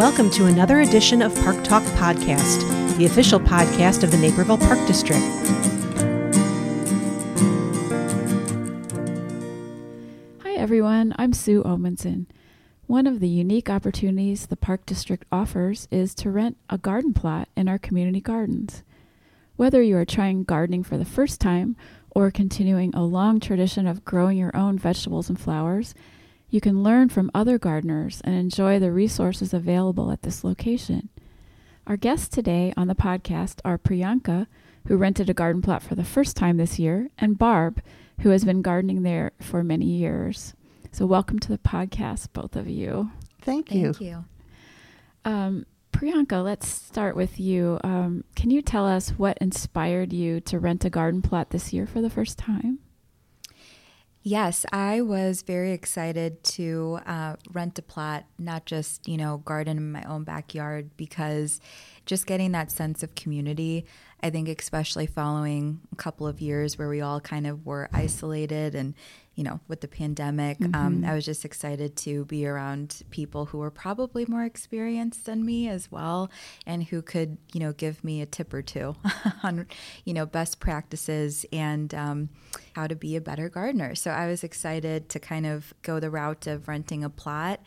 Welcome to another edition of Park Talk Podcast, the official podcast of the Naperville Park District. Hi, everyone. I'm Sue Omenson. One of the unique opportunities the Park District offers is to rent a garden plot in our community gardens. Whether you are trying gardening for the first time or continuing a long tradition of growing your own vegetables and flowers, you can learn from other gardeners and enjoy the resources available at this location. Our guests today on the podcast are Priyanka, who rented a garden plot for the first time this year, and Barb, who has been gardening there for many years. So, welcome to the podcast, both of you. Thank you. Thank you. Um, Priyanka, let's start with you. Um, can you tell us what inspired you to rent a garden plot this year for the first time? Yes, I was very excited to uh, rent a plot, not just, you know, garden in my own backyard, because just getting that sense of community, I think, especially following a couple of years where we all kind of were isolated and, you know, with the pandemic, um, Mm-hmm. um, I was just excited to be around people who were probably more experienced than me as well and who could, you know, give me a tip or two on, you know, best practices and um, how to be a better gardener. So I was excited to kind of go the route of renting a plot.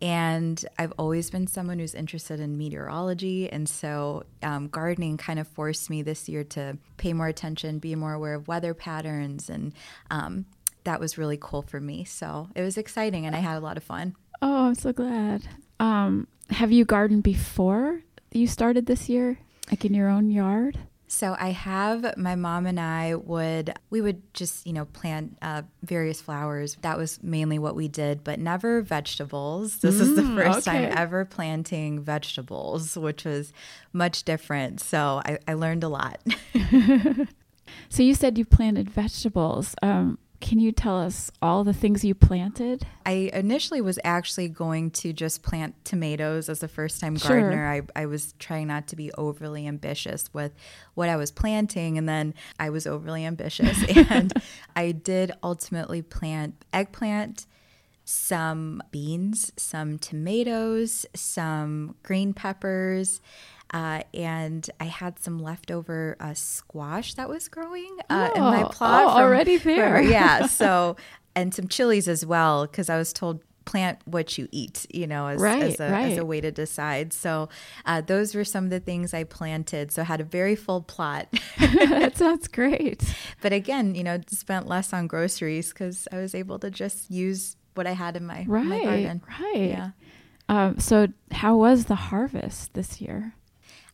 And I've always been someone who's interested in meteorology. And so um, gardening kind of forced me this year to pay more attention, be more aware of weather patterns. And um, that was really cool for me. So it was exciting and I had a lot of fun. Oh, I'm so glad. Um, have you gardened before you started this year, like in your own yard? So I have my mom and I would we would just you know plant uh, various flowers. That was mainly what we did, but never vegetables. This is the Mm, first time ever planting vegetables, which was much different. So I, I learned a lot. So you said you planted vegetables. Um, can you tell us all the things you planted? I initially was actually going to just plant tomatoes as a first time Sure. gardener. I, I was trying not to be overly ambitious with what I was planting, and then I was overly ambitious. and I did ultimately plant eggplant, some beans, some tomatoes, some green peppers. Uh, and I had some leftover uh, squash that was growing uh, in my Oh, plot. oh, already there. yeah. So, and some chilies as well, because I was told plant what you eat, you know, as, Right, as, a, as a way to decide. So, uh, those were some of the things I planted. So, I had a very full plot. that sounds great. but again, you know, spent less on groceries because I was able to just use what I had in my, my Right, garden. right. Yeah. Um, so how was the harvest this year?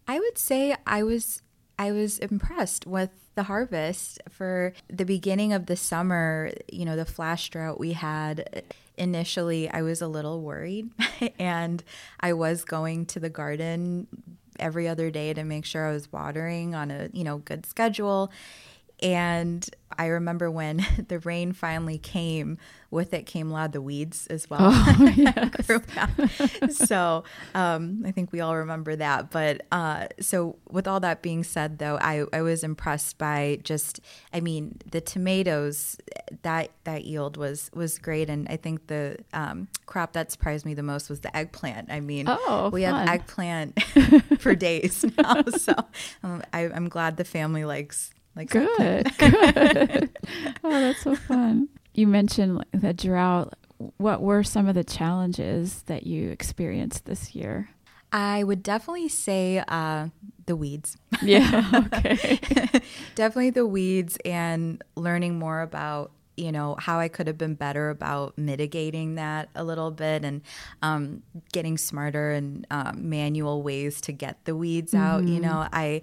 I would say I was I was impressed with the harvest for the beginning of the summer, you know, the flash drought we had. Initially, I was a little worried and I was going to the garden every other day to make sure I was watering on a, you know, good schedule. And I remember when the rain finally came, with it came a lot of the weeds as well. Oh, yes. so um, I think we all remember that. But uh, so with all that being said, though, I, I was impressed by just, I mean, the tomatoes that that yield was was great, and I think the um, crop that surprised me the most was the eggplant. I mean, Oh, we fun. have eggplant for days now, so um, I, I'm glad the family likes eggplant. Good, good. oh, that's so fun. You mentioned the drought. What were some of the challenges that you experienced this year? I would definitely say uh, the weeds. Yeah. Okay. definitely the weeds and learning more about you know how i could have been better about mitigating that a little bit and um, getting smarter and um, manual ways to get the weeds out you know i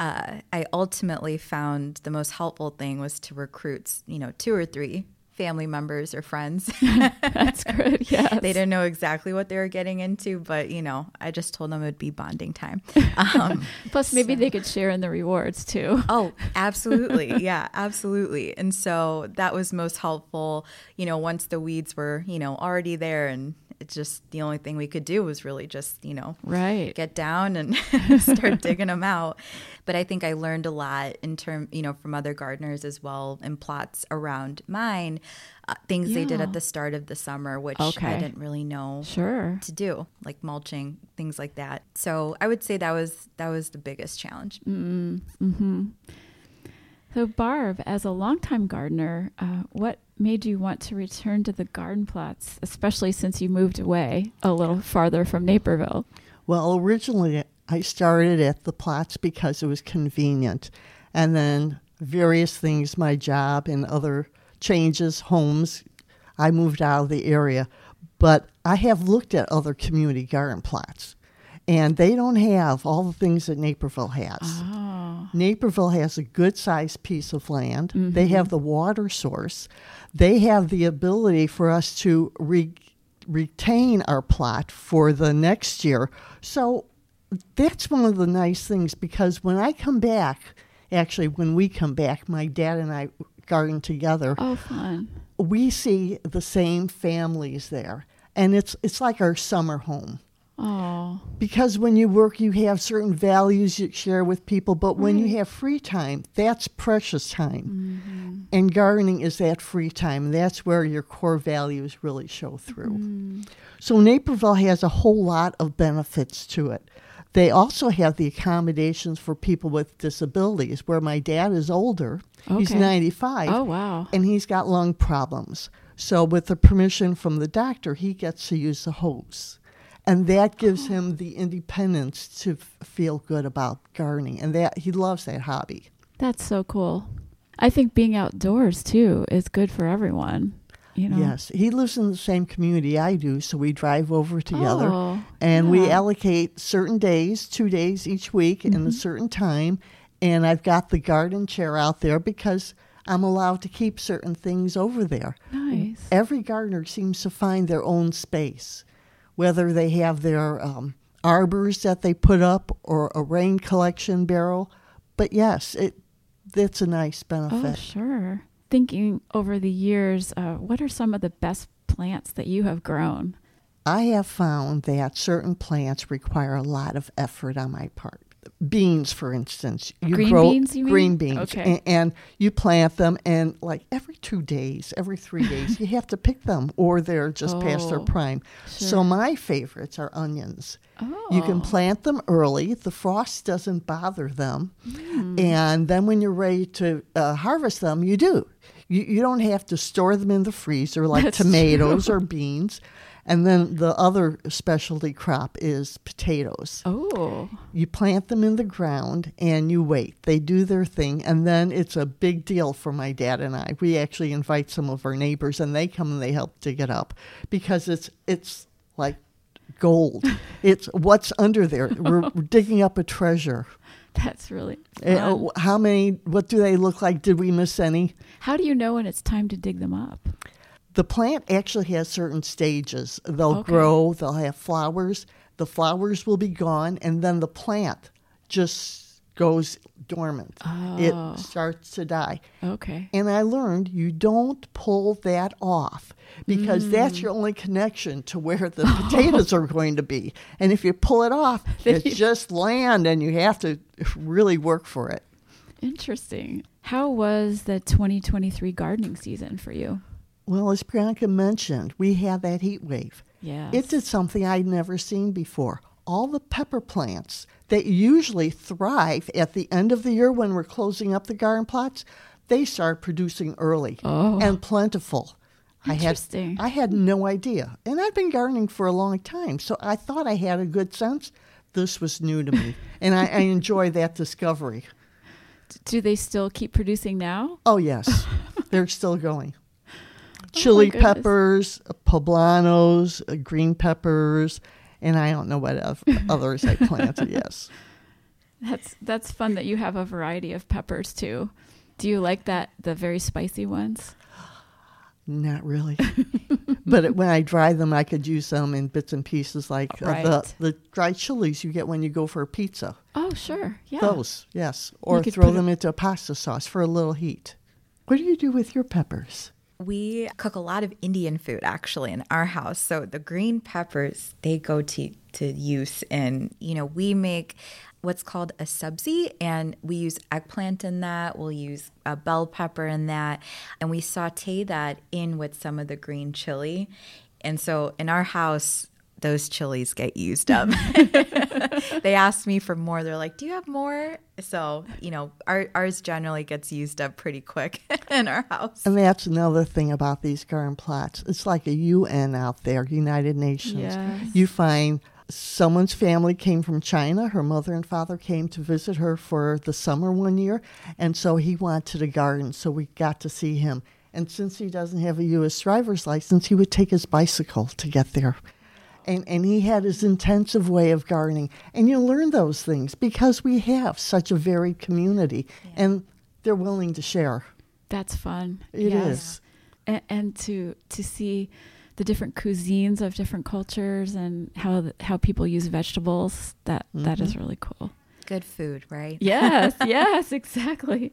uh, i ultimately found the most helpful thing was to recruit you know two or three family members or friends That's good. Yeah. they didn't know exactly what they were getting into but you know i just told them it would be bonding time um, Plus, maybe they could share in the rewards too. Oh, absolutely. yeah, absolutely. And so that was most helpful, you know, once the weeds were, you know, already there and just the only thing we could do was really just, you know, Right. get down and start digging them out. But I think I learned a lot in term, you know, from other gardeners as well in plots around mine, uh, things they did at the start of the summer, which I didn't really know Sure. to do, like mulching, things like that. So I would say that was that was the biggest challenge. So, Barb, as a longtime gardener, uh, what made you want to return to the garden plots, especially since you moved away a little farther from Naperville? Well, originally I started at the plots because it was convenient. And then various things, my job and other changes, homes, I moved out of the area. But I have looked at other community garden plots, and they don't have all the things that Naperville has. Oh, Naperville has a good sized piece of land. They mm-hmm. have the water source. They have the ability for us to re- retain our plot for the next year. So that's one of the nice things because when I come back, actually, when we come back, my dad and I garden together oh, fun. we see the same families there and it's it's like our summer home Oh, because when you work you have certain values you share with people but when Right. you have free time that's precious time. Mm-hmm. And gardening is that free time. That's where your core values really show through. Mm-hmm. So naperville has a whole lot of benefits to it. They also have the accommodations for people with disabilities where my dad is older. He's 95 oh, wow. and he's got lung problems. So, with the permission from the doctor, he gets to use the hose. And that gives him the independence to f- feel good about gardening. And that he loves that hobby. That's so cool. I think being outdoors too is good for everyone. You know. Yes. He lives in the same community I do, so we drive over together. Oh, and we allocate certain days, two days each week, in a mm-hmm. certain time. And I've got the garden chair out there because I'm allowed to keep certain things over there. Nice. Every gardener seems to find their own space, whether they have their um, arbors that they put up or a rain collection barrel. But yes, it that's a nice benefit. Oh, sure. Thinking over the years, uh, what are some of the best plants that you have grown? I have found that certain plants require a lot of effort on my part. Beans, for instance, you Green grow beans, you mean? green beans, Okay. a- and, you plant them, and like every two days, every three days, you have to pick them, or they're just past their Oh, prime. So my favorites are onions. Oh, You can plant them early. The frost doesn't bother them. Hmm. And then when you're ready to uh, harvest them, you do. You, you don't have to store them in the freezer like That's tomatoes or beans. And then the other specialty crop is potatoes. Oh, You plant them in the ground and you wait. They do their thing. And then it's a big deal for my dad and I. We actually invite some of our neighbors and they come and they help dig it up because it's, it's like gold. it's what's under there. We're, we're digging up a treasure. that's really Uh, fun. how many, what do they look like? Did we miss any? How do you know when it's time to dig them up? The plant actually has certain stages. They'll Okay. grow, they'll have flowers. The flowers will be gone, and then the plant just goes dormant. Oh. It starts to die. Okay. And I learned you don't pull that off because mm. that's your only connection to where the potatoes are going to be. And if you pull it off, it's just land and you have to really work for it. Interesting. How was the 2023 gardening season for you? Well, as Priyanka mentioned, we had that heat wave. Yes. It did something I'd never seen before. All the pepper plants that usually thrive at the end of the year when we're closing up the garden plots, they start producing early Oh. and plentiful. I had Interesting. I had no idea. And I've been gardening for a long time, so I thought I had a good sense. This was new to me, and I, I enjoy that discovery. Do they still keep producing now? Oh yes, they're still going. Chili Oh, peppers, poblanos, uh, green peppers, and I don't know what oth- others I planted. Yes, That's that's fun that you have a variety of peppers too. Do you like that the very spicy ones? not really. but it, when I dry them, I could use them in bits and pieces, like uh, the the dried chilies you get when you go for a pizza. Oh, sure. Yeah. Those, yes, or throw them into a pasta sauce for a little heat. What do you do with your peppers? We cook a lot of Indian food actually in our house. So the green peppers, they go to to use in, you know, we make what's called a subzi, and we use eggplant in that. We'll use a bell pepper in that. And we saute that in with some of the green chili. And so in our house those chilies get used up they asked me for more they're like do you have more so you know our, ours generally gets used up pretty quick in our house And that's another thing about these garden plots. It's like a UN out there, United Nations. Yes. You find someone's family came from China. Her mother and father came to visit her for the summer one year. And so he wanted a garden. So we got to see him. And since he doesn't have a U.S. driver's license, he would take his bicycle to get there. And, and he had his intensive way of gardening. And you learn those things because we have such a varied community and they're willing to share. That's fun. It Yes. is. and, and to to see the different cuisines of different cultures and how th- how people use vegetables that that is mm-hmm. really cool. good food right Yes, yes, exactly.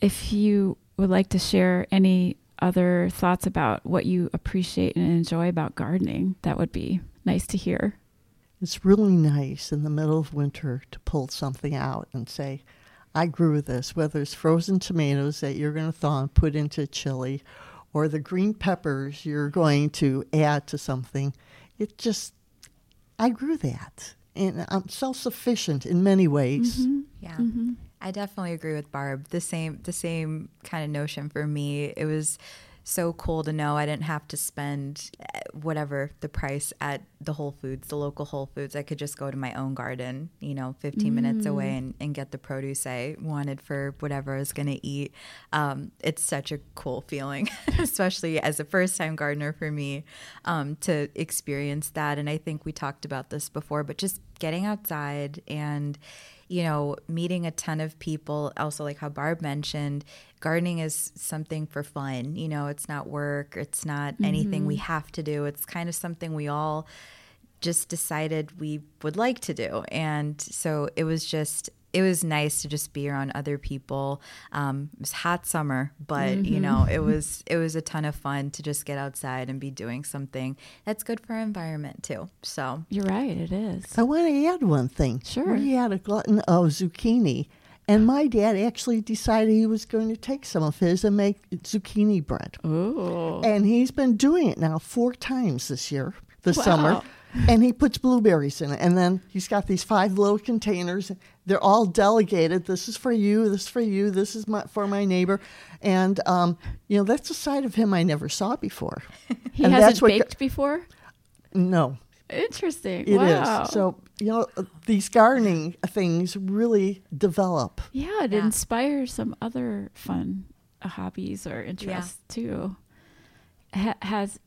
If you would like to share any other thoughts about what you appreciate and enjoy about gardening, that would be nice to hear. It's really nice in the middle of winter to pull something out and say, I grew this, whether it's frozen tomatoes that you're going to thaw and put into chili or the green peppers you're going to add to something. It just, I grew that. And I'm self sufficient in many ways. Mm-hmm. Yeah. Mm-hmm. I definitely agree with Barb. The same the same kind of notion for me. It was so cool to know I didn't have to spend eh, whatever the price at the Whole Foods, the local Whole Foods. I could just go to my own garden, you know, 15 minutes away and, and get the produce I wanted for whatever I was going to eat. Um, it's such a cool feeling, especially as a first time gardener for me um, to experience that. And I think we talked about this before, but just getting outside and you know, meeting a ton of people. Also, like how Barb mentioned, gardening is something for fun. You know, it's not work, it's not anything we mm-hmm. have to do. It's kind of something we all just decided we would like to do. And so it was just, it was nice to just be around other people. Um, it was hot summer, but you know, it was it was a ton of fun to just get outside and be doing something that's good for our environment too. So You're right, it is. I want to add one thing. Sure. We had a glutton of zucchini, and my dad actually decided he was going to take some of his and make zucchini bread. Oh, And he's been doing it now four times this year, this Wow. summer. And he puts blueberries in it. And then he's got these five little containers. They're all delegated. This is for you. This is for you. This is my, for my neighbor. And, um, you know, that's a side of him I never saw before. he and hasn't that's what go- baked before. No, Interesting. it is. wow. So, you know, uh, these gardening things really develop. yeah, it Yeah. inspires some other fun uh, hobbies or interests too. Ha- has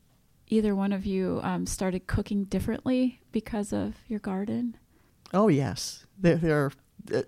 either one of you um, started cooking differently because of your garden? Oh, yes. There, there are uh,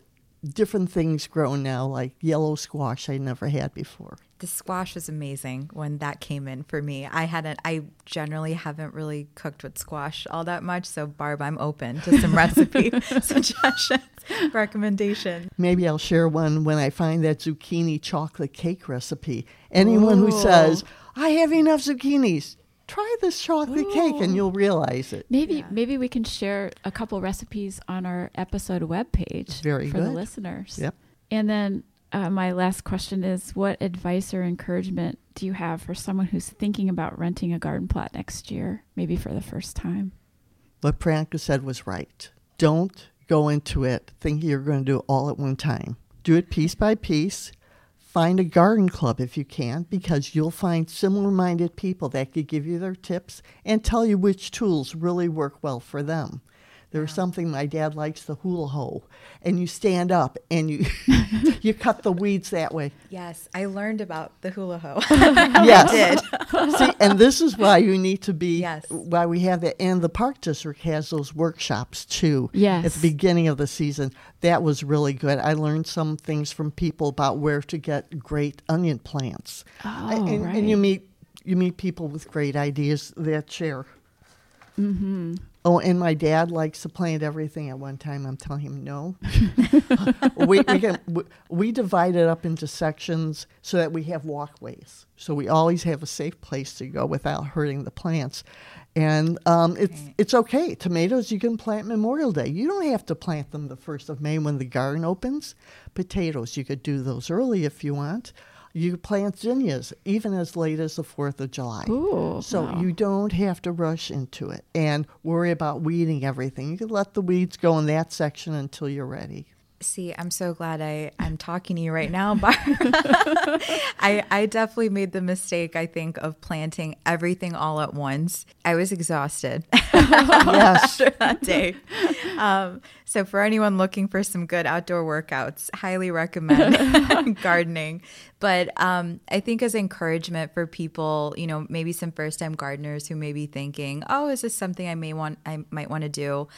different things grown now, like yellow squash I never had before. the squash was amazing when that came in for me. I hadn't I generally haven't really cooked with squash all that much, so Barb, I'm open to some recipe suggestions, recommendations. Maybe I'll share one when I find that zucchini chocolate cake recipe. Anyone who says, I have enough zucchinis, try this chocolate cake and you'll realize it. Maybe Yeah. maybe we can share a couple recipes on our episode webpage Very for the good. listeners. Yep. And then uh, my last question is what advice or encouragement do you have for someone who's thinking about renting a garden plot next year, maybe for the first time? What Priyanka said was right. Don't go into it thinking you're going to do it all at one time. Do it piece by piece. Find a garden club if you can, because you'll find similar minded people that could give you their tips and tell you which tools really work well for them. There's something my dad likes the hula hoe, and you stand up and you you cut the weeds that way. Yes, I learned about the hula hoe. yes. did. See, and this is why you need to be. Yes. Why we have that, and the park district has those workshops too. Yes. At the beginning of the season, that was really good. I learned some things from people about where to get great onion plants. Oh, and, right. and you meet you meet people with great ideas that share. Mm-hmm. Oh, and my dad likes to plant everything at one time. I'm telling him no. we, we, can, we, we divide it up into sections so that we have walkways. So we always have a safe place to go without hurting the plants. And um, it's Right. it's okay. Tomatoes you can plant Memorial Day. You don't have to plant them the first of May when the garden opens. Potatoes you could do those early if you want. You plant zinnias even as late as the Fourth of July. Ooh. So wow. you don't have to rush into it and worry about weeding everything. You can let the weeds go in that section until you're ready. See, I'm so glad I, I'm talking to you right now, Barb. I, I definitely made the mistake, I think, of planting everything all at once. I was exhausted Yes. after that day. Um, so, for anyone looking for some good outdoor workouts, highly recommend gardening. But um, I think as encouragement for people, you know, maybe some first time gardeners who may be thinking, oh, is this something I may want, I might want to do?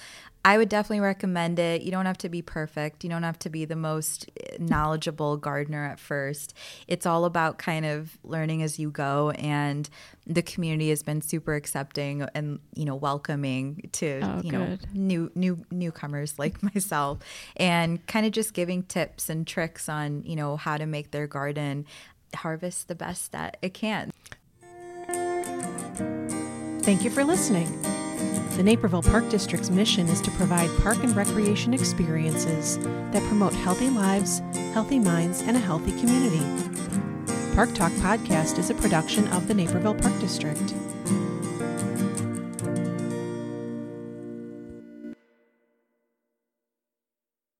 I would definitely recommend it. You don't have to be perfect. You don't have to be the most eh, knowledgeable gardener at first. It's all about kind of learning as you go and the community has been super accepting and you know welcoming to Oh, you know new new newcomers like myself and kind of just giving tips and tricks on, you know, how to make their garden harvest the best that it can. Thank you for listening. The Naperville Park District's mission is to provide park and recreation experiences that promote healthy lives, healthy minds, and a healthy community. Park Talk Podcast is a production of the Naperville Park District.